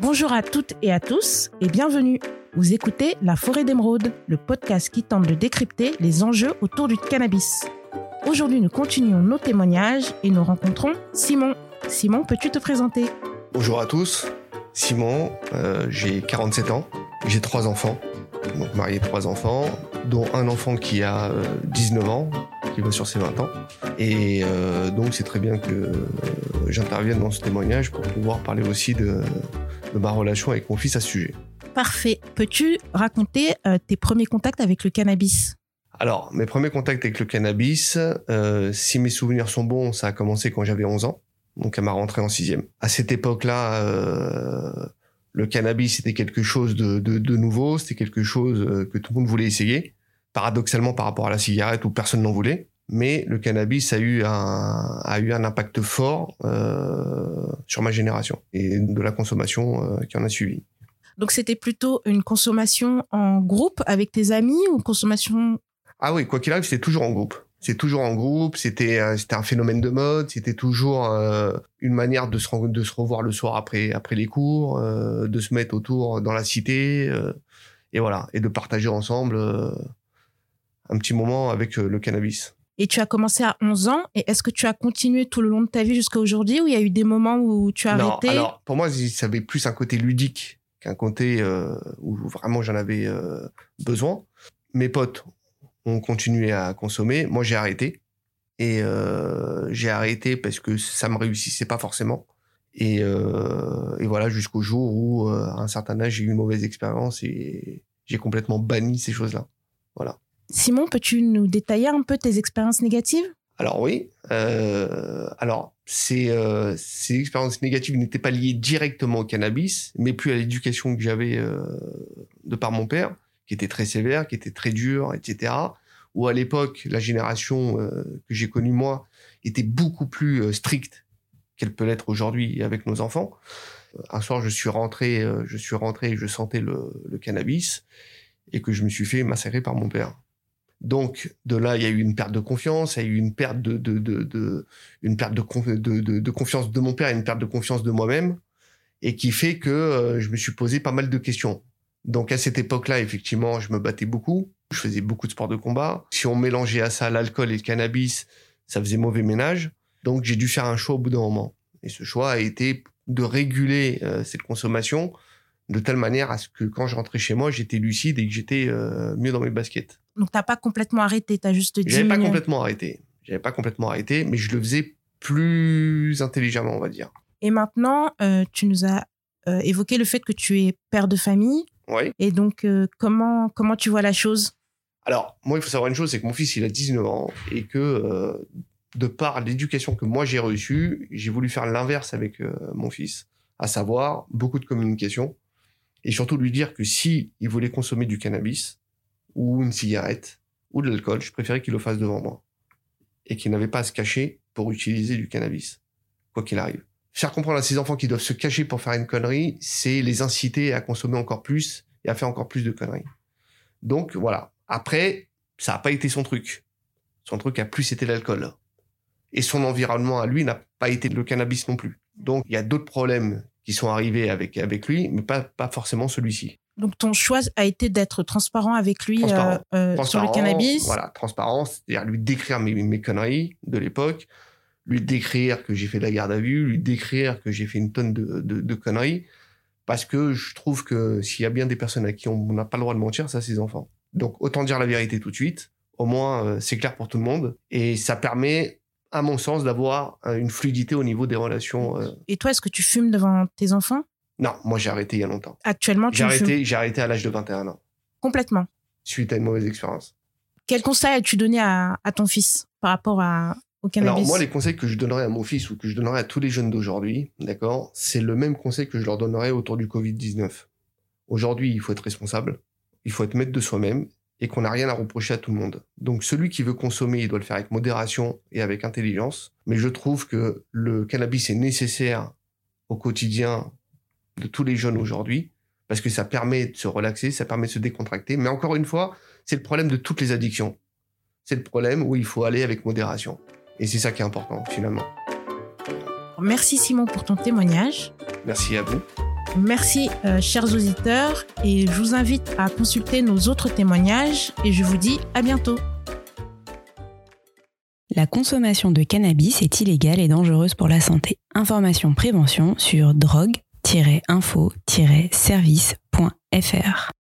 Bonjour à toutes et à tous et bienvenue. Vous écoutez La Forêt d'Émeraude, le podcast qui tente de décrypter les enjeux autour du cannabis. Aujourd'hui, nous continuons nos témoignages et nous rencontrons Simon. Simon, peux-tu te présenter? Bonjour à tous, Simon, euh, j'ai 47 ans, j'ai trois enfants, donc marié trois enfants, dont un enfant qui a euh, 19 ans, qui va sur ses 20 ans. Et euh, donc c'est très bien que euh, j'intervienne dans ce témoignage pour pouvoir parler aussi de, de ma relation avec mon fils à ce sujet. Parfait. Peux-tu raconter euh, tes premiers contacts avec le cannabis? Alors, mes premiers contacts avec le cannabis, si mes souvenirs sont bons, ça a commencé quand j'avais 11 ans, donc à ma rentrée en sixième. À cette époque-là, le cannabis c'était quelque chose de, de, de nouveau, c'était quelque chose que tout le monde voulait essayer. Paradoxalement par rapport à la cigarette où personne n'en voulait, mais le cannabis a eu un, a eu un impact fort euh, sur ma génération et de la consommation euh, qui en a suivi. Donc c'était plutôt une consommation en groupe avec tes amis ou consommation? Ah oui, quoi qu'il arrive, c'était toujours en groupe. C'est toujours en groupe, c'était euh, c'était un phénomène de mode, c'était toujours euh, une manière de se de se revoir le soir après après les cours, de se mettre autour dans la cité et voilà et de partager ensemble un petit moment avec euh, le cannabis. et tu as commencé à 11 ans et est-ce que tu as continué tout le long de ta vie jusqu'à aujourd'hui ou il y a eu des moments où tu as Non, arrêté alors pour moi ça avait plus un côté ludique qu'un côté euh, où vraiment j'en avais euh, besoin. Mes potes ont continué à consommer, moi j'ai arrêté et euh, j'ai arrêté parce que ça me réussissait pas forcément. Et, et voilà jusqu'au jour où à un certain âge j'ai eu une mauvaise expérience et j'ai complètement banni ces choses-là. Voilà. Simon, peux-tu nous détailler un peu tes expériences négatives? Alors oui, euh, alors ces, euh, ces expériences négatives n'étaient pas liées directement au cannabis, mais plus à l'éducation que j'avais euh, de par mon père, qui était très sévère, qui était très dur, etc. Où à l'époque, la génération que j'ai connue moi était beaucoup plus stricte qu'elle peut l'être aujourd'hui avec nos enfants. Un soir, je suis rentré, je suis rentré, je sentais le, le cannabis et que je me suis fait massacrer par mon père. Donc de là, il y a eu une perte de confiance, il y a eu une perte de, de, de, de- une perte de, conf- de, de, de confiance de mon père et une perte de confiance de moi-même, et qui fait que euh, je me suis posé pas mal de questions. Donc à cette époque-là, effectivement, je me battais beaucoup, je faisais beaucoup de sports de combat. Si on mélangeait à ça l'alcool et le cannabis, ça faisait mauvais ménage. Donc j'ai dû faire un choix au bout d'un moment. Et ce choix a été de réguler euh, cette consommation de telle manière à ce que quand je rentrais chez moi, j'étais lucide et que j'étais euh, mieux dans mes baskets. Donc t'as pas complètement arrêté, t'as juste J'avais diminué. pas complètement arrêté. J'avais pas complètement arrêté, mais je le faisais plus intelligemment, on va dire. Et maintenant, euh, tu nous as euh, évoqué le fait que tu es père de famille. Oui. Et donc, comment, comment tu vois la chose? Alors, moi, il faut savoir une chose, c'est que mon fils, il a 19 ans et que de par l'éducation que moi j'ai reçue, j'ai voulu faire l'inverse avec euh, mon fils, à savoir beaucoup de communication et surtout lui dire que si il voulait consommer du cannabis ou une cigarette ou de l'alcool, je préférais qu'il le fasse devant moi et qu'il n'avait pas à se cacher pour utiliser du cannabis, quoi qu'il arrive. Faire comprendre à ses enfants qu'ils doivent se cacher pour faire une connerie, c'est les inciter à consommer encore plus et à faire encore plus de conneries. Donc voilà. Après, ça n'a pas été son truc. Son truc a plus été l'alcool. Et son environnement à lui n'a pas été le cannabis non plus. Donc il y a d'autres problèmes qui sont arrivés avec, avec lui, mais pas, pas forcément celui-ci. Donc, ton choix a été d'être transparent avec lui Transparent. euh, euh, sur le Transparent, cannabis? Voilà, transparence, c'est-à-dire lui décrire mes, mes conneries de l'époque, lui décrire que j'ai fait de la garde à vue, lui décrire que j'ai fait une tonne de, de, de conneries, parce que je trouve que s'il y a bien des personnes à qui on n'a pas le droit de mentir, ça, c'est ses enfants. Donc autant dire la vérité tout de suite, au moins euh, c'est clair pour tout le monde, et ça permet, à mon sens, d'avoir euh, une fluidité au niveau des relations. euh. Et toi, est-ce que tu fumes devant tes enfants? Non, moi j'ai arrêté il y a longtemps. Actuellement, tu J'ai arrêté, j'ai arrêté à l'âge de 21 ans, complètement. suite à une mauvaise expérience. Quel conseil as-tu donné à, à ton fils par rapport à, au cannabis? Alors moi, les conseils que je donnerais à mon fils ou que je donnerais à tous les jeunes d'aujourd'hui, d'accord, c'est le même conseil que je leur donnerais autour du Covid-19. Aujourd'hui, il faut être responsable, il faut être maître de soi-même et qu'on n'a rien à reprocher à tout le monde. Donc celui qui veut consommer, il doit le faire avec modération et avec intelligence. Mais je trouve que le cannabis est nécessaire au quotidien de tous les jeunes aujourd'hui parce que ça permet de se relaxer, ça permet de se décontracter. Mais encore une fois, c'est le problème de toutes les addictions. C'est le problème où il faut aller avec modération. Et c'est ça qui est important finalement. Merci Simon pour ton témoignage. Merci à vous. Merci, euh, chers auditeurs, et je vous invite à consulter nos autres témoignages et je vous dis à bientôt. La consommation de cannabis est illégale et dangereuse pour la santé. Information prévention sur drogue-info-service.fr.